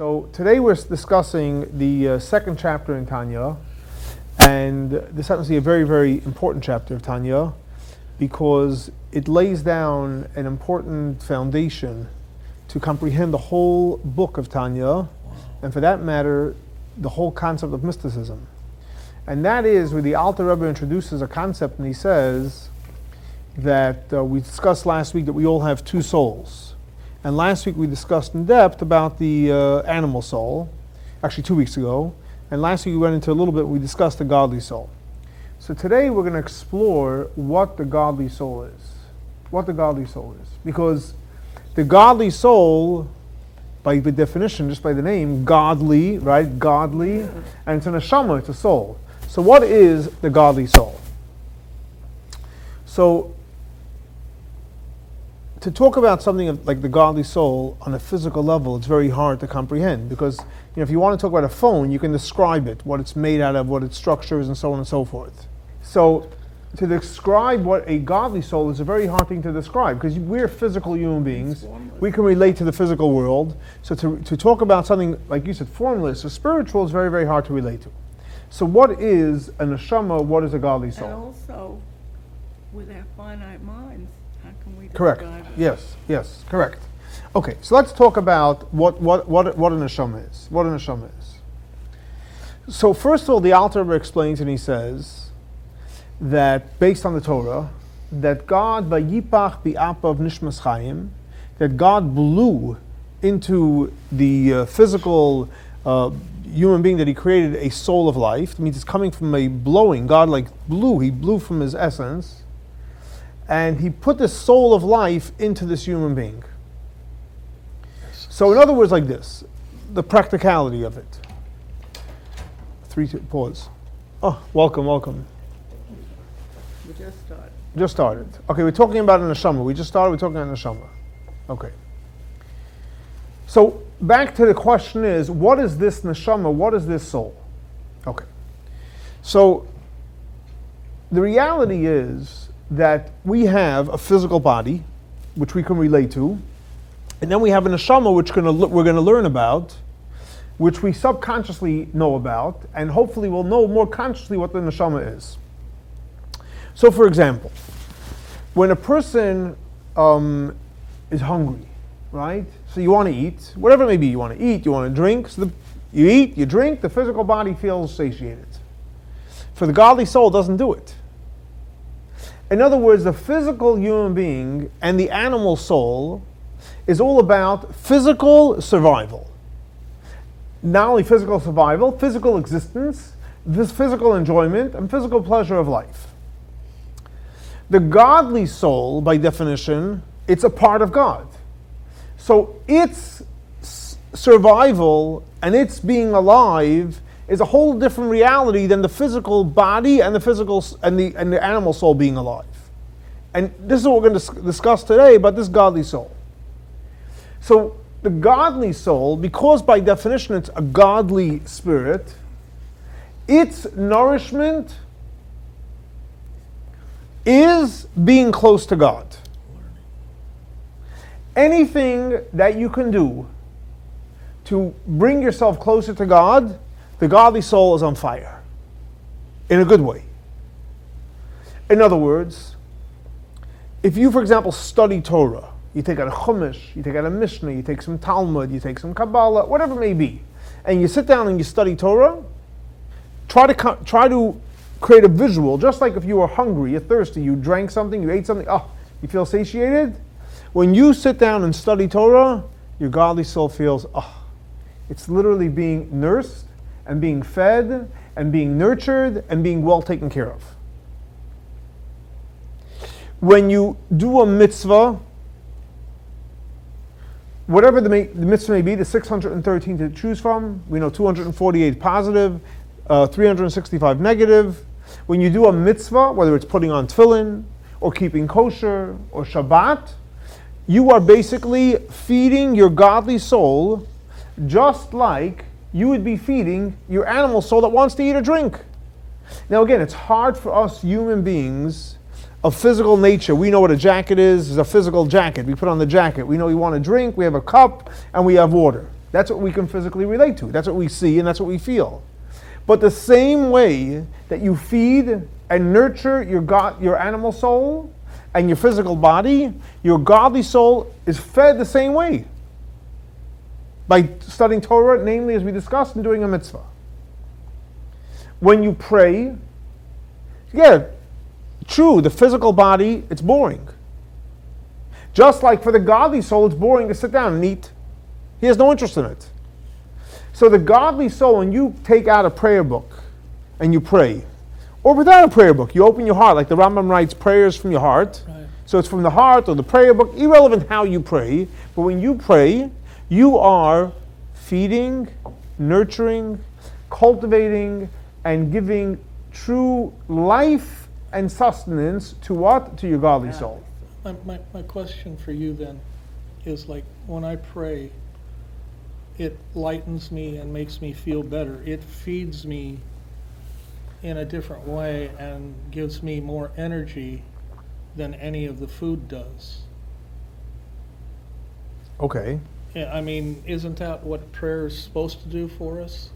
So today we're discussing the uh, second chapter in Tanya, and this happens to be a very, very important chapter of Tanya because it lays down an important foundation to comprehend the whole book of Tanya, and for that matter, the whole concept of mysticism. And that is where the Alter Rebbe introduces a concept, and he says that uh, we discussed last week that we all have two souls. And last week we discussed in depth about the uh, animal soul, actually two weeks ago. And last week we went into a little bit, we discussed the godly soul. So today we're going to explore what the godly soul is. What the godly soul is. Because the godly soul, by the definition, just by the name, godly, right? Godly, and it's an neshama, it's a soul. So what is the godly soul? So to talk about something of, like the godly soul on a physical level, it's very hard to comprehend because you know, if you want to talk about a phone, you can describe it, what it's made out of, what its structure is, and so on and so forth. So to describe what a godly soul is a very hard thing to describe because we're physical human beings. We can relate to the physical world. So to, to talk about something, like you said, formless or spiritual is very, very hard to relate to. So what is a neshama? What is a godly soul? And also, with our finite minds, we Correct. Yes, yes, correct. Okay, so let's talk about what, what, what, what a neshama is. What an neshama is. So first of all, the Alter explains and he says that based on the Torah, that God vayipach bi'apav nishmas chayim, that God blew into the uh, physical uh, human being that He created a soul of life. It means it's coming from a blowing. God like blew. He blew from His essence, and He put the soul of life into this human being. So, in other words, like this, the practicality of it. Three, two, pause. Oh, welcome, welcome. We just started. Just started. Okay, we're talking about an neshama. We just started. We're talking about neshama. Okay. So back to the question is, what is this neshama? What is this soul? Okay. So the reality is that we have a physical body, which we can relate to, and then we have a neshama, which we're going to learn about, which we subconsciously know about, and hopefully we'll know more consciously what the neshama is. So, for example, when a person um, is hungry, right? So you want to eat, whatever it may be. You want to eat, you want to drink. So the, you eat, you drink. The physical body feels satiated. For the godly soul, doesn't do it. In other words, the physical human being and the animal soul is all about physical survival. Not only physical survival, physical existence, this physical enjoyment, and physical pleasure of life. The godly soul, by definition, it's a part of God. So its survival and its being alive is a whole different reality than the physical body and the physical and the and the animal soul being alive. And this is what we're going to discuss today about this godly soul. So the godly soul, because by definition it's a godly spirit, its nourishment is being close to God. Anything that you can do to bring yourself closer to God, the godly soul is on fire. In a good way. In other words, if you, for example, study Torah, you take out a Chumash, you take out a Mishnah, you take some Talmud, you take some Kabbalah, whatever it may be, and you sit down and you study Torah, try to try to create a visual, just like if you were hungry, you're thirsty, you drank something, you ate something, oh, you feel satiated. When you sit down and study Torah, your godly soul feels, oh, it's literally being nursed and being fed and being nurtured and being well taken care of. When you do a mitzvah, whatever the, may, the mitzvah may be, the 613 to choose from, we know 248 positive, uh, 365 negative. When you do a mitzvah, whether it's putting on tefillin or keeping kosher or Shabbat, you are basically feeding your godly soul just like you would be feeding your animal soul that wants to eat or drink. Now, again, it's hard for us human beings of physical nature. We know what a jacket is, it's a physical jacket. We put on the jacket. We know we want a drink, we have a cup, and we have water. That's what we can physically relate to. That's what we see and that's what we feel. But the same way that you feed and nurture your God, your animal soul and your physical body, your godly soul is fed the same way. By studying Torah, namely as we discussed, and doing a mitzvah. When you pray, yeah, true, the physical body, it's boring. Just like for the godly soul, it's boring to sit down and eat. He has no interest in it. So the godly soul, when you take out a prayer book and you pray, or without a prayer book, you open your heart, like the Rambam writes, prayers from your heart. Right. So it's from the heart or the prayer book, irrelevant how you pray. But when you pray, you are feeding, nurturing, cultivating, and giving true life and sustenance to what? To your godly soul. My, my, my question for you then is like when I pray, it lightens me and makes me feel better. It feeds me in a different way and gives me more energy than any of the food does. Okay. Yeah, I mean, isn't that what prayer is supposed to do for us?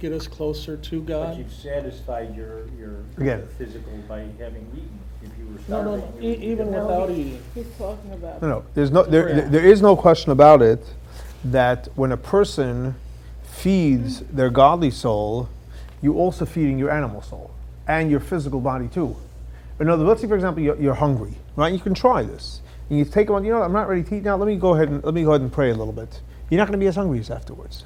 Get us closer to God? But you've satisfied your, your Again. physical by having eaten. If you were No, no, starving. no, you e- would even get without eating. He's talking about. No, no. There's no. There, Prayer. there is no question about it that when a person feeds their godly soul, you're also feeding your animal soul and your physical body too. In other words, let's say for example you're, you're hungry, right? You can try this. And you take one. You know, I'm not ready to eat now. Let me go ahead and let me go ahead and pray a little bit. You're not going to be as hungry as afterwards.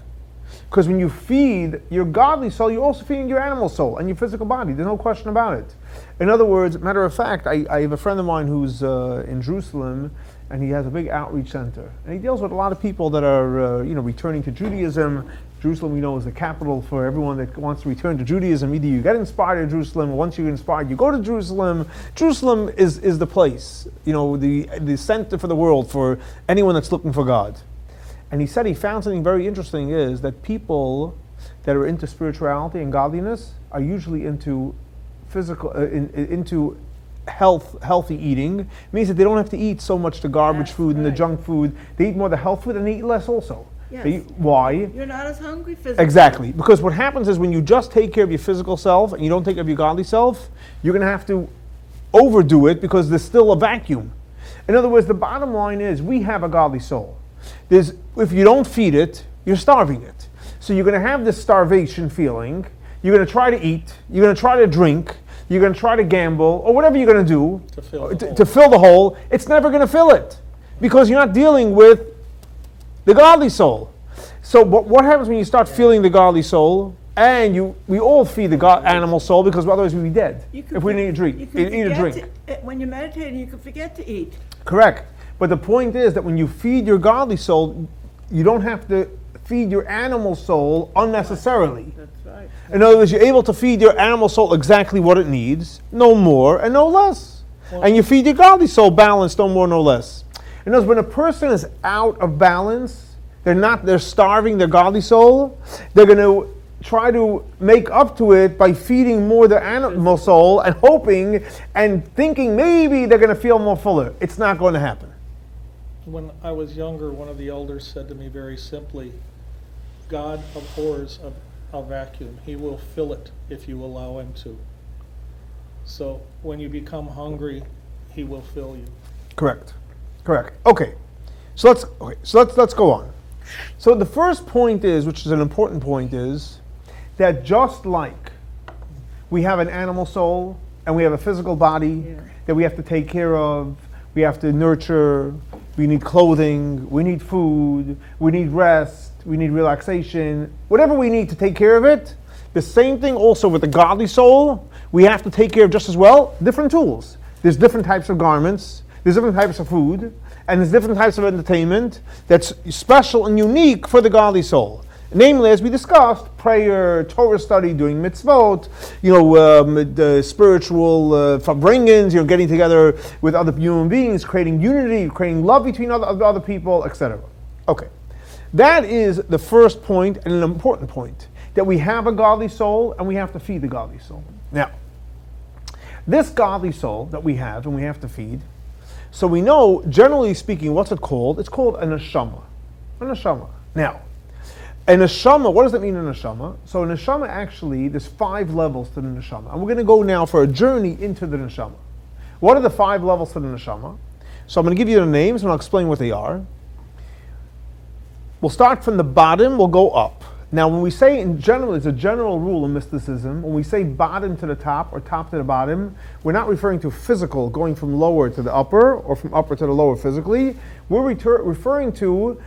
Because when you feed your godly soul, you're also feeding your animal soul and your physical body. There's no question about it. In other words, matter of fact, I, I have a friend of mine who's uh, in Jerusalem, and he has a big outreach center, and he deals with a lot of people that are, uh, you know, returning to Judaism. Jerusalem, we know, is the capital for everyone that wants to return to Judaism. Either you get inspired in Jerusalem, once you're inspired, you go to Jerusalem. Jerusalem is, is the place, you know, the, the center for the world for anyone that's looking for God. And he said he found something very interesting is that people that are into spirituality and godliness are usually into physical, uh, in, in- into health, healthy eating. It means that they don't have to eat so much the garbage That's food and the junk food. They eat more the health food and they eat less also. They Yes. eat- why? You're not as hungry physically. Exactly. Because what happens is when you just take care of your physical self and you don't take care of your godly self, you're going to have to overdo it because there's still a vacuum. In other words, the bottom line is we have a godly soul. There's, if you don't feed it, you're starving it. So you're going to have this starvation feeling. You're going to try to eat. You're going to try to drink. You're going to try to gamble or whatever you're going to do To fill the to, hole. to fill the hole. It's never going to fill it because you're not dealing with the godly soul. So what, what happens when you start feeling the godly soul, and you we all feed the god, animal soul because otherwise we'd be dead You if we didn't eat a drink. You Eat, a drink. to- uh, when you're meditating, you can forget to eat. Correct. But the point is that when you feed your godly soul, you don't have to feed your animal soul unnecessarily. That's right. In other words, you're able to feed your animal soul exactly what it needs, no more and no less. and you feed your godly soul balanced, no more, no less. In other words, when a person is out of balance, they're not, they're starving their godly soul, they're going to try to make up to it by feeding more their animal soul and hoping and thinking maybe they're going to feel more fuller. It's not going to happen. When I was younger, one of the elders said to me very simply, God abhors a, a vacuum. He will fill it if you allow him to. So when you become hungry, he will fill you. Correct. Correct. Okay. So let's okay. So let's let's go on. So the first point is, which is an important point, is that just like we have an animal soul and we have a physical body Yeah. that we have to take care of, we have to nurture, we need clothing, we need food, we need rest, we need relaxation, whatever we need to take care of it. The same thing also with the godly soul, we have to take care of just as well. Different tools. There's different types of garments, there's different types of food, and there's different types of entertainment that's special and unique for the godly soul. Namely, as we discussed, prayer, Torah study, doing mitzvot, you know, um, the spiritual uh, you know, getting together with other human beings, creating unity, creating love between other, other people, etc. Okay, that is the first point and an important point that we have a godly soul and we have to feed the godly soul. Now, this godly soul that we have and we have to feed, so we know, generally speaking, what's it called? It's called a neshama. A neshama. Now, a neshama, what does that mean, a neshama? So a neshama actually, there's five levels to the neshama. And we're going to go now for a journey into the neshama. What are the five levels to the neshama? So I'm going to give you the names and I'll explain what they are. We'll start from the bottom, we'll go up. Now, when we say in general, it's a general rule in mysticism, when we say bottom to the top or top to the bottom, we're not referring to physical, going from lower to the upper or from upper to the lower physically. We're retur- referring to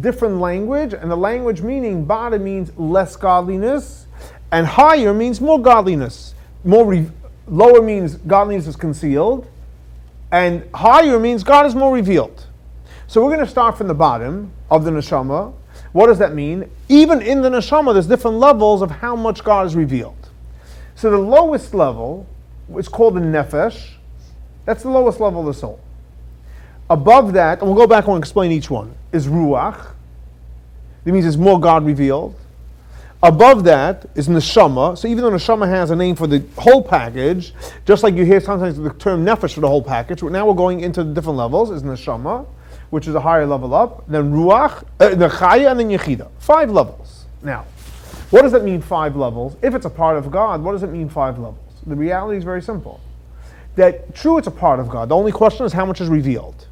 different language, and the language meaning bottom means less godliness, and higher means more godliness. More re- lower means godliness is concealed, and higher means God is more revealed. So we're going to start from the bottom of the neshama. What does that mean? Even in the neshama, there's different levels of how much God is revealed. So the lowest level is called the nefesh. That's the lowest level of the soul. Above that, and we'll go back and explain each one, is ruach. That means it's more God revealed. Above that is neshama. So even though neshama has a name for the whole package, just like you hear sometimes the term nefesh for the whole package, now we're going into the different levels. Is neshama, which is a higher level up. Then ruach, uh, the chaya, and then yechida. Five levels. Now, what does that mean? Five levels. If it's a part of God, what does it mean? Five levels. The reality is very simple. That true, it's a part of God. The only question is how much is revealed.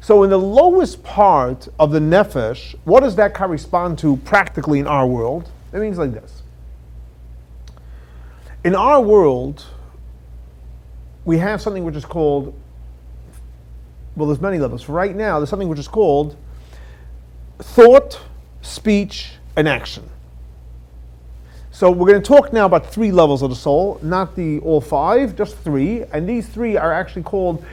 So, in the lowest part of the nefesh, what does that correspond to practically in our world? It means like this. In our world, we have something which is called, well, there's many levels. Right now, there's something which is called thought, speech, and action. So we're going to talk now about three levels of the soul, not the all five, just three. And these three are actually called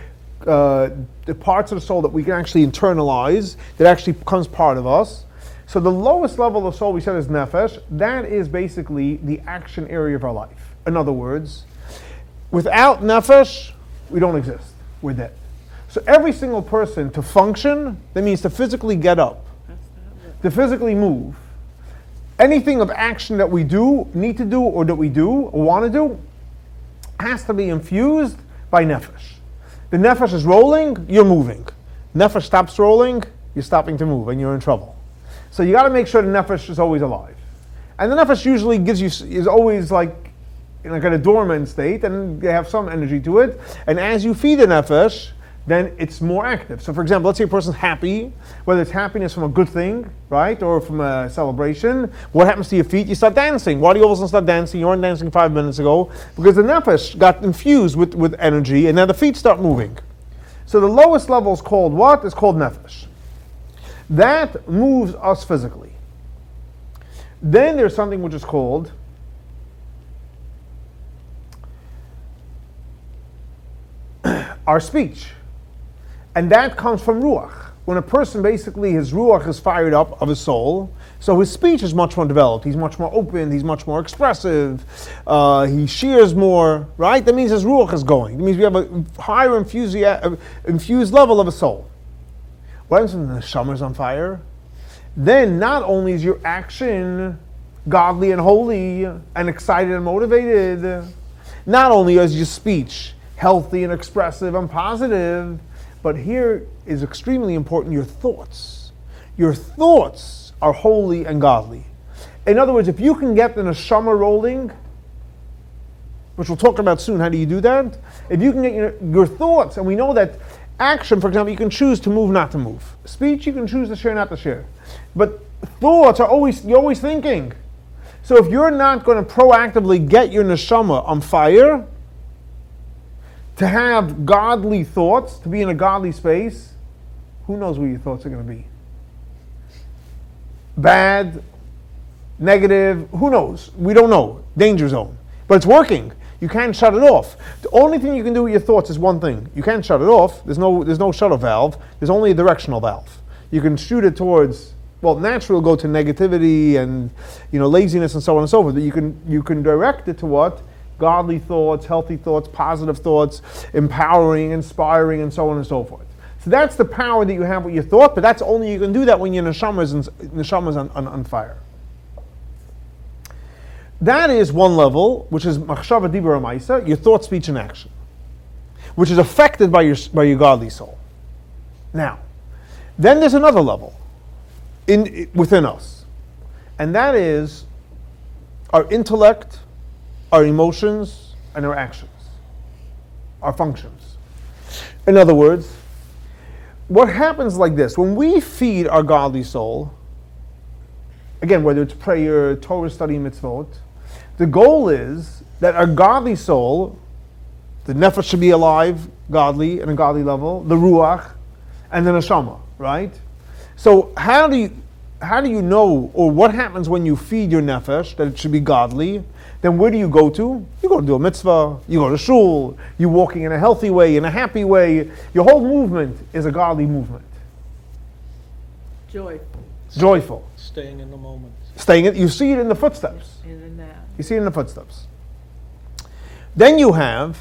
uh, the parts of the soul that we can actually internalize, that actually becomes part of us. So the lowest level of soul we said is nefesh. That is basically the action area of our life. In other words, without nefesh, we don't exist. We're dead. So every single person to function, that means to physically get up, to physically move. Anything of action that we do, need to do, or that we do, or want to do, has to be infused by nefesh. The nefesh is rolling, you're moving. Nefesh stops rolling, you're stopping to move, and you're in trouble. So you got to make sure the nefesh is always alive. And the nefesh usually gives you is always like in like in a dormant state, and they have some energy to it. And as you feed the nefesh, then it's more active. So, for example, let's say a person's happy, whether it's happiness from a good thing, right, or from a celebration. What happens to your feet? You start dancing. Why do you all of a sudden start dancing? You weren't dancing five minutes ago because the nefesh got infused with, with energy, and now the feet start moving. So, the lowest level is called what? It's called nefesh. That moves us physically. Then there's something which is called our speech. And that comes from ruach. When a person basically, his ruach is fired up of his soul, so his speech is much more developed. He's much more open. He's much more expressive. Uh, he shears more, right? That means his ruach is going. That means we have a higher infused, infused level of a soul. When the is on fire? Then not only is your action godly and holy and excited and motivated, not only is your speech healthy and expressive and positive, but here is extremely important your thoughts. Your thoughts are holy and godly. In other words, if you can get the neshama rolling, which we'll talk about soon, how do you do that? If you can get your, your thoughts, and we know that action, for example, you can choose to move, not to move. Speech, you can choose to share, not to share. But thoughts are always, you're always thinking. So if you're not going to proactively get your neshama on fire, to have godly thoughts, to be in a godly space, who knows where your thoughts are going to be? Bad, negative, who knows? We don't know. Danger zone. But it's working. You can't shut it off. The only thing you can do with your thoughts is one thing. You can't shut it off. There's no there's no shut off valve. There's only a directional valve. You can shoot it towards well, naturally go to negativity and you know laziness and so on and so forth. But you can you can direct it to what godly thoughts, healthy thoughts, positive thoughts, empowering, inspiring, and so on and so forth. So that's the power that you have with your thought, but that's only you can do that when your neshama is, in, neshama is on, on, on fire. That is one level, which is machshava dibur amaisa, your thought, speech, and action, which is affected by your, by your godly soul. Now, then there's another level in, within us. and that is our intellect, our emotions, and our actions, our functions. In other words, what happens like this when we feed our godly soul, again, whether it's prayer, Torah study, mitzvot, the goal is that our godly soul, the nefesh should be alive, godly, at a godly level, the ruach, and the neshama, right? So how do you how do you know, or what happens when you feed your nefesh that it should be godly? Then where do you go to? You go to do a mitzvah. You go to shul. You're walking in a healthy way, in a happy way. Your whole movement is a godly movement, Joyful joyful. Staying in the moment. Staying it. You see it in the footsteps. in and out. You see it in the footsteps. Then you have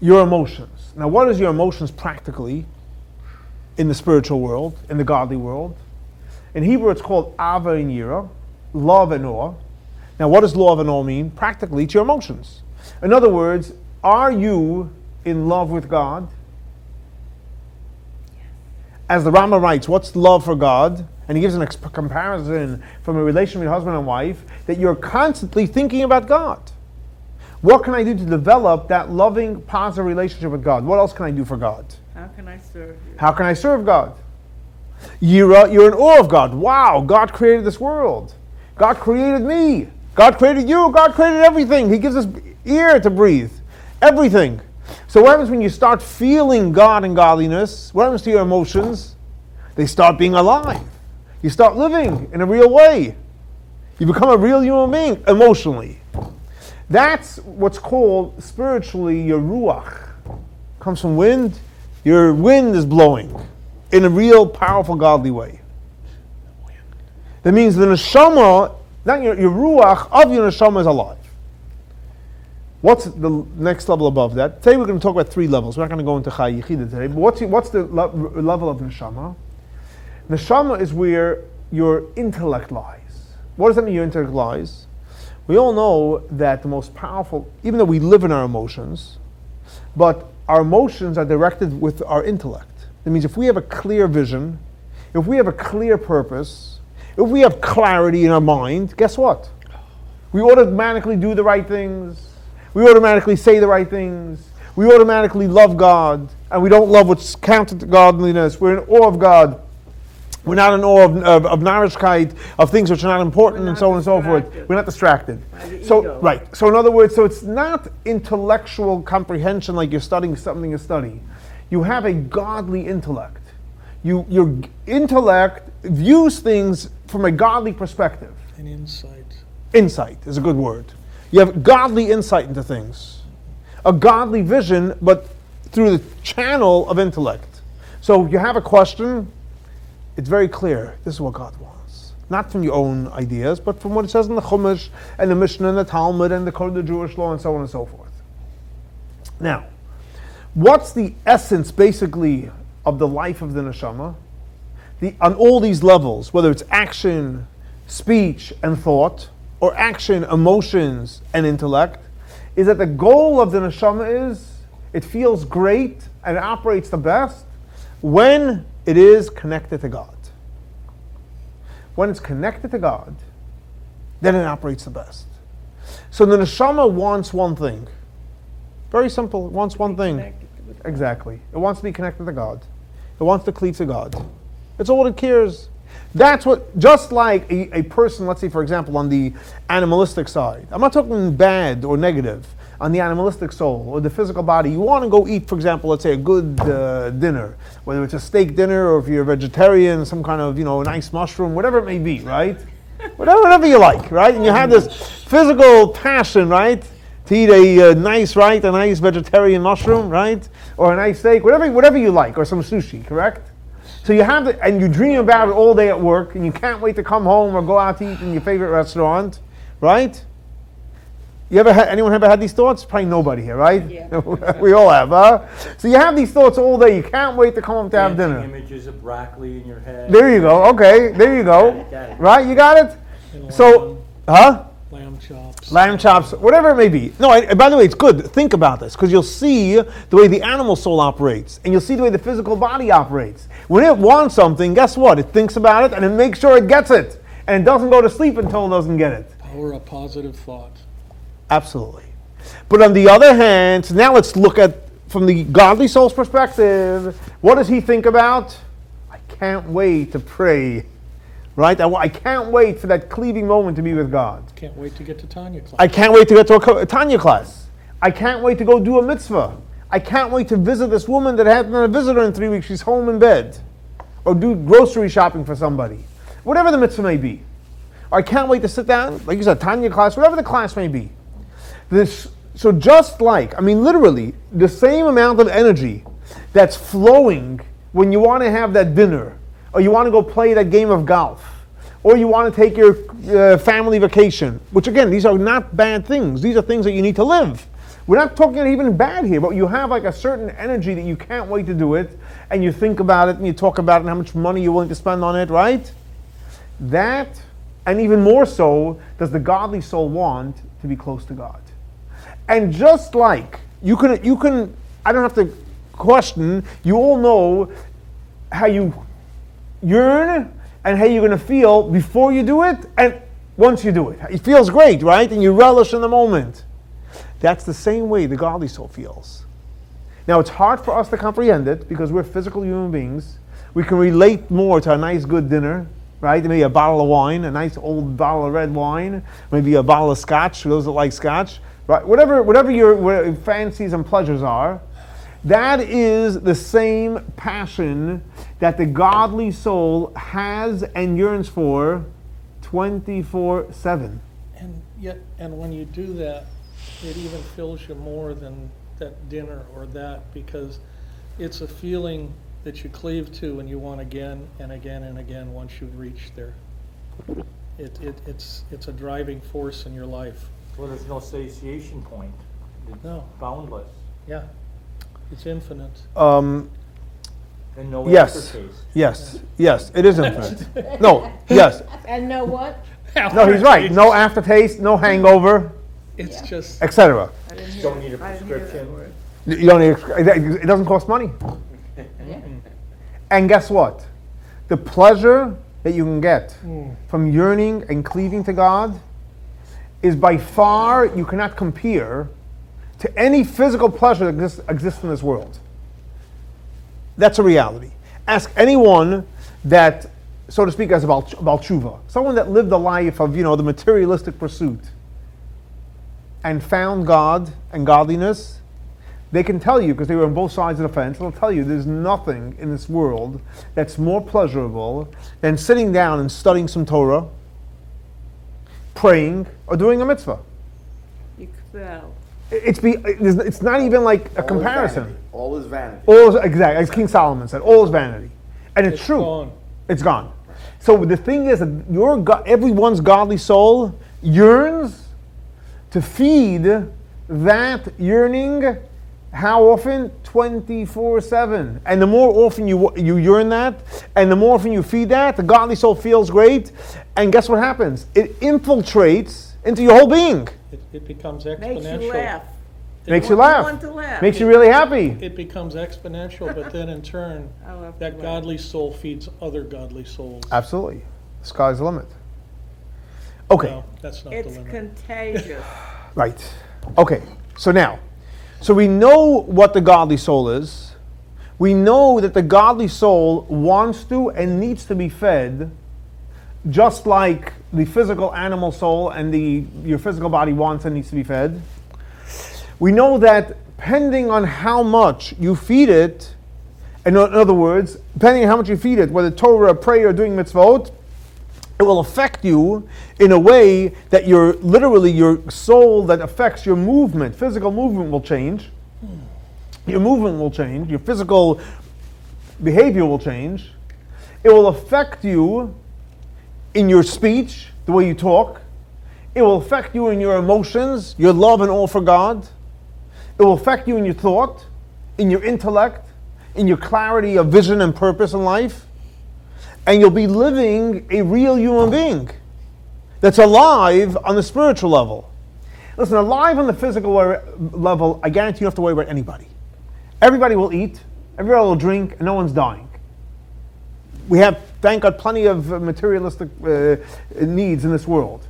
your emotions. Now, what is your emotions practically in the spiritual world, in the godly world? In Hebrew, it's called ava and yira, love and awe. Now, what does love and awe mean? Practically, it's your emotions. In other words, are you in love with God? As the Rambam writes, what's love for God? And he gives an ex- comparison from a relation between husband and wife that you're constantly thinking about God. What can I do to develop that loving, positive relationship with God? What else can I do for God? How can I serve you? How can I serve God? You're, uh, you're in awe of God. Wow, God created this world. God created me. God created you. God created everything. He gives us air to breathe. Everything. So what happens when you start feeling God and godliness? What happens to your emotions? They start being alive. You start living in a real way. You become a real human being emotionally. That's what's called spiritually your ruach. Comes from wind. Your wind is blowing in a real powerful godly way. That means the neshama, not your, your ruach of your neshama is alive. What's the next level above that? Today we're going to talk about three levels. We're not going to go into chaya today, but what's, what's the le- level of neshama? Neshama is where your intellect lies. What does that mean, your intellect lies? We all know that the most powerful, even though we live in our emotions, but our emotions are directed with our intellect. That means if we have a clear vision, if we have a clear purpose, if we have clarity in our mind, guess what? We automatically do the right things. We automatically say the right things. We automatically love God, and we don't love what's counter to godliness. We're in awe of God. We're not in awe of, of, of narishkeit, of things which are not important, We're and so on and so forth. We're not distracted. So, ego. right. So, in other words, so it's not intellectual comprehension like you're studying something to study. You have a godly intellect. You, your intellect views things from a godly perspective. And insight. Insight is a good word. You have godly insight into things, a godly vision, but through the channel of intellect. So you have a question, it's very clear. This is what God wants. Not from your own ideas, but from what it says in the Chumash and the Mishnah and the Talmud and the Code of the Jewish law and so on and so forth. Now, what's the essence basically of the life of the neshama? The, on all these levels, whether it's action, speech, and thought, or action, emotions, and intellect, is that the goal of the neshama is it feels great and it operates the best when it is connected to God. When it's connected to God, then it operates the best. So the neshama wants one thing. Very simple. It wants one thing. Connected with God. Exactly. It wants to be connected to God. It wants to cleave to God. That's all it cares. That's what, just like a, a person, let's say, for example, on the animalistic side, I'm not talking bad or negative, on the animalistic soul or the physical body, you want to go eat, for example, let's say a good uh, dinner, whether it's a steak dinner or if you're a vegetarian, some kind of, you know, nice mushroom, whatever it may be, right? whatever, whatever you like, right? And you have this physical passion, right? To eat a uh, nice, right, a nice vegetarian mushroom, right, or a nice steak, whatever, whatever you like, or some sushi, correct? So you have it, and you dream about it all day at work, and you can't wait to come home or go out to eat in your favorite restaurant, right? You ever had anyone ever had these thoughts? Probably nobody here, right? Yeah. we all have, huh? So you have these thoughts all day. You can't wait to come home to have dinner. Images of broccoli in your head. There you go. Okay, there you go. Got it, got it. Right? You got it. So, huh? Lamb chops. lamb chops, whatever it may be. No, I, by the way, it's good. Think about this because you'll see the way the animal soul operates, and you'll see the way the physical body operates. When it wants something, guess what? It thinks about it and it makes sure it gets it. and it doesn't go to sleep until it doesn't get it. Power of positive thought. Absolutely. But on the other hand, so now let's look at from the godly soul's perspective. What does he think about? I can't wait to pray. Right? I, I can't wait for that cleaving moment to be with God. Can't wait to get to Tanya class. I can't wait to get to a Tanya class. I can't wait to go do a mitzvah. I can't wait to visit this woman that hasn't been a visitor in three weeks. She's home in bed. Or do grocery shopping for somebody. Whatever the mitzvah may be. Or I can't wait to sit down, like you said, Tanya class, whatever the class may be. This, so just like, I mean, literally, the same amount of energy that's flowing when you want to have that dinner, or you want to go play that game of golf, or you want to take your uh, family vacation, which again, these are not bad things. These are things that you need to live. We're not talking even bad here, but you have like a certain energy that you can't wait to do it, and you think about it and you talk about it and how much money you're willing to spend on it, right? That, and even more so, does the godly soul want to be close to God. And just like you can, you can, I don't have to question. You all know how you yearn and how you're going to feel before you do it, and once you do it. It feels great, right? And you relish in the moment. That's the same way the godly soul feels. Now, it's hard for us to comprehend it because we're physical human beings. We can relate more to a nice, good dinner, right? Maybe a bottle of wine, a nice old bottle of red wine, maybe a bottle of scotch for those that like scotch, right? Whatever, whatever your fancies and pleasures are, that is the same passion that the godly soul has and yearns for 24 7. And yet, and when you do that, it even fills you more than that dinner or that because it's a feeling that you cleave to and you want again and again and again once you've reached there. It, it, it's, it's a driving force in your life. Well, there's no satiation point. It's No. boundless Yeah. It's infinite. Um, and no yes, aftertaste. yes, yes, it is infinite. no, yes. And know what? No, he's right. No aftertaste, no hangover, It's just, etc. I didn't hear Don't it. need a I didn't hear that prescription. word. You don't need, it doesn't cost money. Yeah. And guess what? The pleasure that you can get hmm. from yearning and cleaving to God is by far, you cannot compare to any physical pleasure that exists, exists in this world. That's a reality. Ask anyone that, so to speak, as about, tshuva, someone that lived a life of, you know, the materialistic pursuit and found God and godliness, they can tell you, because they were on both sides of the fence, they'll tell you there's nothing in this world that's more pleasurable than sitting down and studying some Torah, praying, or doing a mitzvah. It's, be, it's it's not even like a All is comparison. vanity. All is vanity. All is, exactly, as King Solomon said, all is vanity. And it's, it's true. gone. It's gone. So the thing is that your go- everyone's godly soul yearns to feed that yearning. How often? 24 7. And the more often you, you yearn that, and the more often you feed that, the godly soul feels great. And guess what happens? It infiltrates into your whole being. It, it becomes Makes exponential. you laugh. Makes you want- laugh. want to laugh. Makes you really happy. It becomes exponential, but then in turn, I love to that laugh. godly soul feeds other godly souls. Absolutely. The sky's the limit. Okay. No, that's not the It's limit. contagious. Right. Okay. So now, so we know what the godly soul is. We know that the godly soul wants to and needs to be fed, just like the physical animal soul and the your physical body wants and needs to be fed. We know that depending on how much you feed it, in in other words, depending on how much you feed it, whether Torah, prayer, or doing mitzvot, it will affect you in a way that your literally your soul that affects your movement, physical movement will change. Your movement will change, your physical behavior will change. It will affect you in your speech, the way you talk. It will affect you in your emotions, your love and all for God. It will affect you in your thought, in your intellect, in your clarity of vision and purpose in life and you'll be living a real human being that's alive on the spiritual level. Listen, alive on the physical level, I guarantee you don't have to worry about anybody. Everybody will eat, everybody will drink, and no one's dying. We have thank God, plenty of materialistic uh, needs in this world.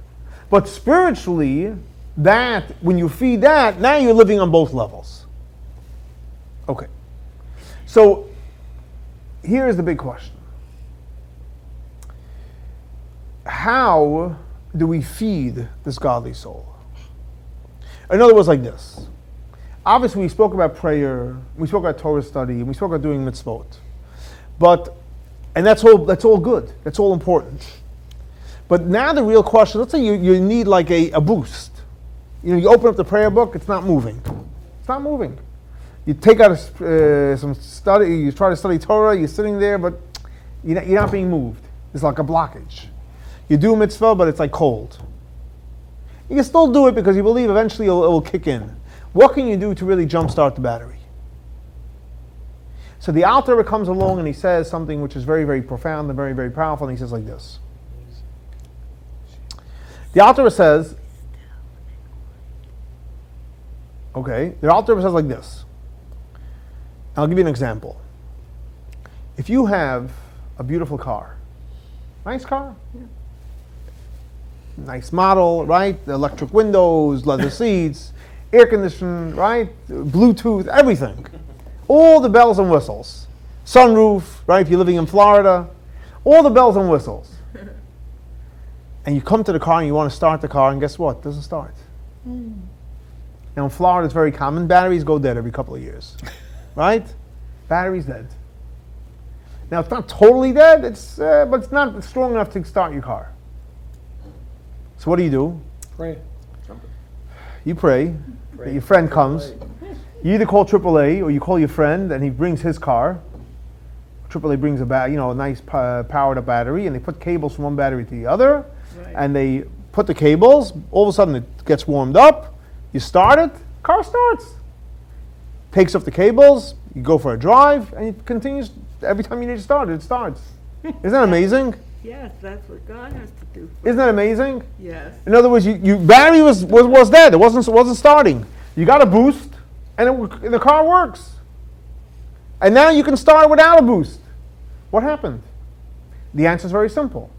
But spiritually, that when you feed that, now you're living on both levels. Okay. So here's the big question. How do we feed this godly soul? In other words, like this. Obviously, we spoke about prayer, we spoke about Torah study, and we spoke about doing mitzvot. But, and that's all, that's all good, that's all important. But now the real question let's say you, you need like a, a boost. You know, you open up the prayer book, it's not moving. It's not moving. You take out a, uh, some study, you try to study Torah, you're sitting there, but you're not, you're not being moved. It's like a blockage. You do mitzvah, but it's like cold. You can still do it because you believe eventually it will, it will kick in. What can you do to really jumpstart the battery? So the Alter comes along and he says something which is very, very profound and very, very powerful, and he says like this. The Alter says, okay, the Alter says like this. I'll give you an example. If you have a beautiful car, nice car, nice model, right? The electric windows, leather seats, air conditioning, right? Bluetooth, everything. All the bells and whistles. Sunroof, right? If you're living in Florida, all the bells and whistles. And you come to the car and you want to start the car, and guess what? It doesn't start. Now in Florida, it's very common. Batteries go dead every couple of years, right? Battery's dead. Now it's not totally dead, it's uh, but it's not strong enough to start your car. So what do you do? Pray. You pray that your friend comes. You either call AAA or you call your friend and he brings his car. AAA brings a ba- you know a nice uh, powered up battery and they put cables from one battery to the other Right. and they put the cables. All of a sudden it gets warmed up. You start it, car starts. Takes off the cables. You go for a drive and it continues every time you need to start it. It starts. Isn't that amazing? Yes, that's what God has to do. Isn't that amazing? Yes. In other words, you, you battery was, was was dead. It wasn't wasn't starting. You got a boost, and it, the car works. And now you can start without a boost. What happened? The answer is very simple.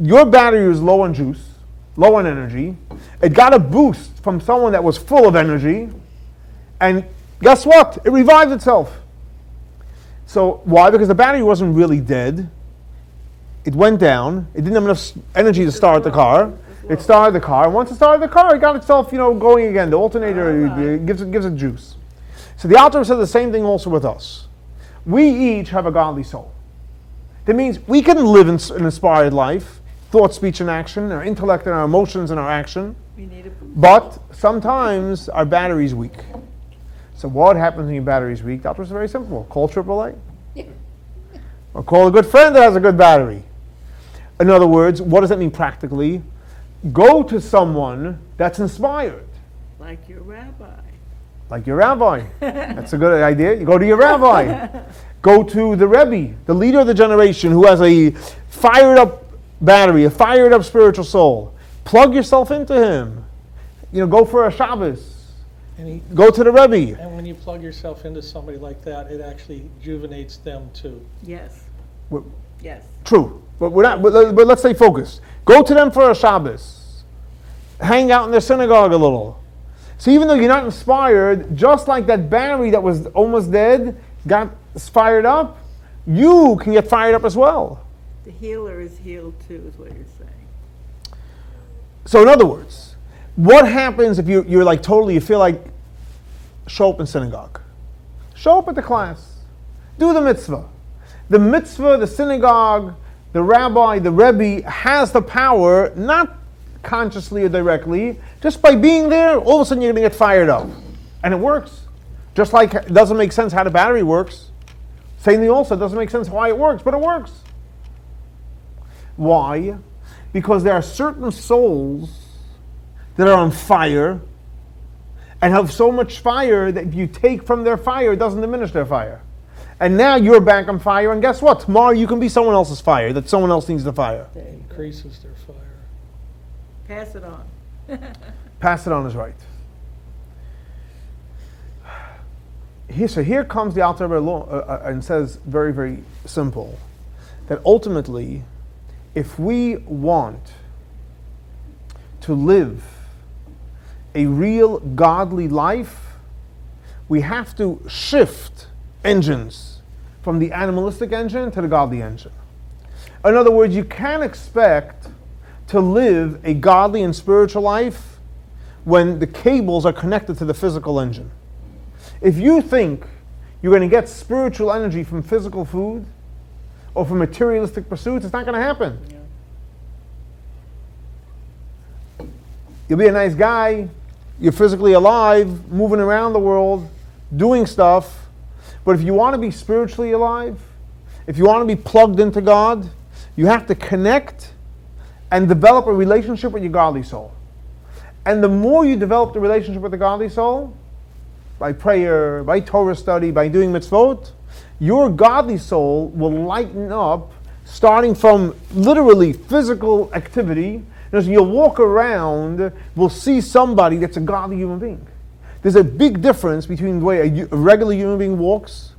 Your battery was low on juice, low on energy. It got a boost from someone that was full of energy, and guess what? It revived itself. So why? Because the battery wasn't really dead. It went down. It didn't have enough energy to start the car. It started the car. Once it started the car, it got itself, you know, going again. The alternator uh, gives it gives it juice. So the Alter says the same thing also with us. We each have a godly soul. That means we can live in an inspired life, thought, speech, and action, our intellect and our emotions and our action. We need a. But sometimes our battery's weak. So what happens when your battery's weak? The That was very simple. Call AAA. or call a good friend that has a good battery. In other words, what does that mean practically? Go to someone that's inspired, Like your rabbi. like your rabbi. That's a good idea. You go to your rabbi. Go to the Rebbe, the leader of the generation who has a fired up battery, a fired up spiritual soul. Plug yourself into him. You know, go for a Shabbos. And, he, Go to the Rebbe. and when you plug yourself into somebody like that, it actually juvenates them too. Yes. Wh- Yes. True, but we're not. But, let- but let's stay focused. Go to them for a Shabbos. Hang out in their synagogue a little. So even though you're not inspired, just like that battery that was almost dead got fired up, you can get fired up as well. The healer is healed too, is what you're saying. So in other words, what happens if you, you're like totally, you feel like show up in synagogue, show up at the class, do the mitzvah. The mitzvah, the synagogue, the rabbi, the rebbe has the power, not consciously or directly, just by being there, all of a sudden you're going to get fired up, and it works. Just like it doesn't make sense how the battery works. Same thing also doesn't make sense why it works, but it works. Why? Because there are certain souls that are on fire and have so much fire that if you take from their fire, it doesn't diminish their fire. And now you're back on fire, and guess what? Tomorrow you can be someone else's fire that someone else needs the fire. Go. Increases their fire. Pass it on. Pass it on is right. Here, so here comes the Alter Rebbe law, uh, uh, and says very, very simple that ultimately, if we want to live a real godly life, we have to shift engines from the animalistic engine to the godly engine. In other words, you can't expect to live a godly and spiritual life when the cables are connected to the physical engine. If you think you're going to get spiritual energy from physical food or from materialistic pursuits, it's not going to happen. You'll be a nice guy, you're physically alive, moving around the world, doing stuff. But if you want to be spiritually alive, if you want to be plugged into God, you have to connect and develop a relationship with your godly soul. And the more you develop the relationship with the godly soul, by prayer, by Torah study, by doing mitzvot, your godly soul will lighten up starting from literally physical activity. As you'll walk around, we'll see somebody that's a godly human being. There's a big difference between the way a regular human being walks.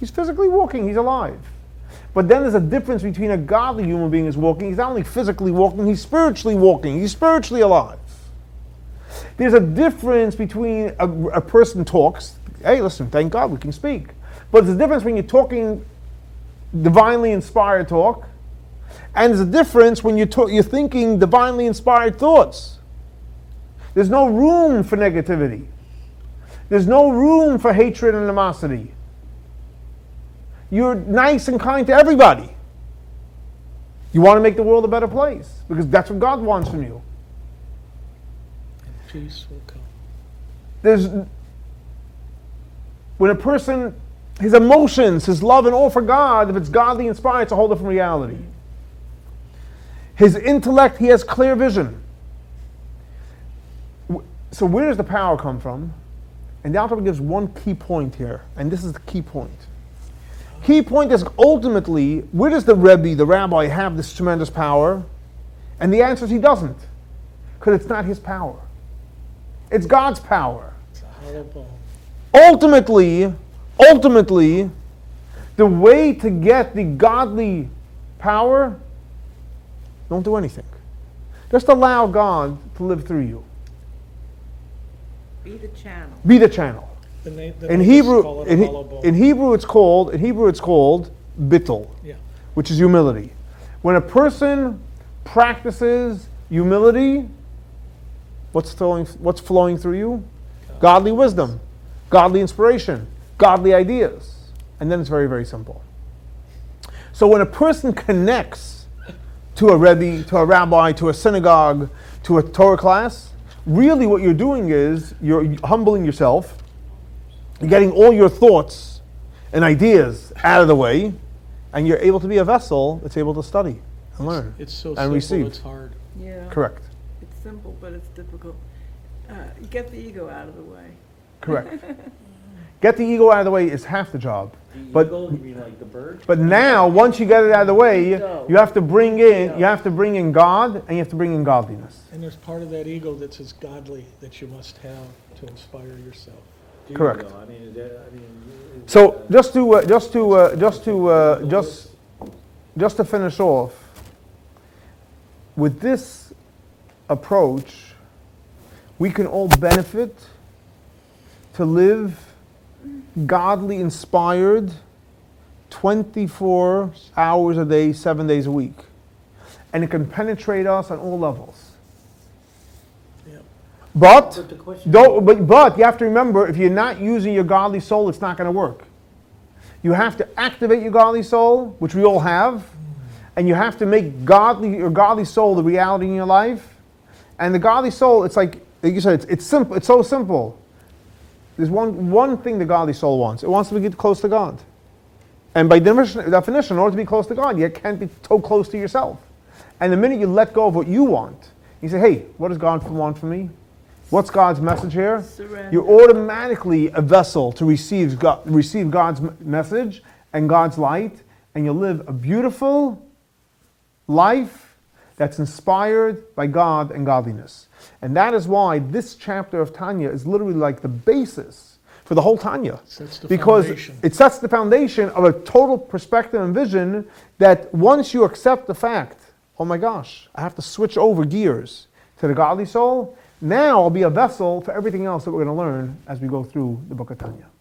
He's physically walking, he's alive. But then there's a difference between a godly human being is walking. He's not only physically walking, he's spiritually walking. He's spiritually alive. There's a difference between a, a person talks. Hey, listen, thank God we can speak. But there's a difference when you're talking divinely inspired talk, and there's a difference when you're, talk, you're thinking divinely inspired thoughts. There's no room for negativity. There's no room for hatred and animosity. You're nice and kind to everybody. You want to make the world a better place because that's what God wants from you. Peace will come. There's when a person his emotions, his love and all for God, if it's godly inspired, it's a whole different reality. His intellect, he has clear vision. So where does the power come from? And the Alter gives one key point here, and this is the key point. Key point is ultimately, where does the Rebbe, the rabbi, have this tremendous power? And the answer is he doesn't, because it's not his power. It's God's power. It's a hollow bone. Ultimately, ultimately, the way to get the godly power, don't do anything. Just allow God to live through you. Be the channel. Be the channel. The na- the In natives Hebrew, call it a in, hollow bone. in Hebrew, it's called in Hebrew it's called bittul, Yeah. which is humility. When a person practices humility, what's flowing, what's flowing through you? Godly wisdom, godly inspiration, godly ideas. And then it's very, very simple. So when a person connects to a rebbe, to a rabbi, to a synagogue, to a Torah class, really what you're doing is you're humbling yourself, you're getting all your thoughts and ideas out of the way, and you're able to be a vessel that's able to study and learn. It's so And simple, receive. it's hard. Yeah. Correct. It's simple, but it's difficult. Uh, get the ego out of the way. Correct. Get the ego out of the way is half the job. The But- eagle, you mean like the bird? But now, once you get it out of the way, Go. you have to bring in you have to bring in God and you have to bring in godliness. And there's part of that ego that's as godly that you must have to inspire yourself. Do Correct. though? I mean, is that, I mean. is So that- just to uh, just to uh, just to uh, just just to finish off with this approach, we can all benefit to live godly inspired 24 hours a day, 7 days a week. And it can penetrate us on all levels. Yeah. But But the question. don't, but, but you have to remember if you're not using your godly soul, it's not going to work. You have to activate your godly soul, which we all have, and you have to make godly your godly soul the reality in your life. And the godly soul, it's like, like you said, it's, it's simple. It's so simple. There's one, one thing the godly soul wants. It wants to get close to God. And by definition, definition, in order to be close to God, you can't be so close to yourself. And the minute you let go of what you want, you say, hey, what does God want from me? What's God's message here? Surrender. You're automatically a vessel to receive, God, receive God's message and God's light, and you'll live a beautiful life that's inspired by God and godliness. And that is why this chapter of Tanya is literally like the basis for for the whole Tanya. The because foundation. it sets the foundation of a total perspective and vision that once you accept the fact, oh my gosh, I have to switch over gears to the godly soul, now I'll be a vessel for everything else that we're going to learn as we go through the book of Tanya.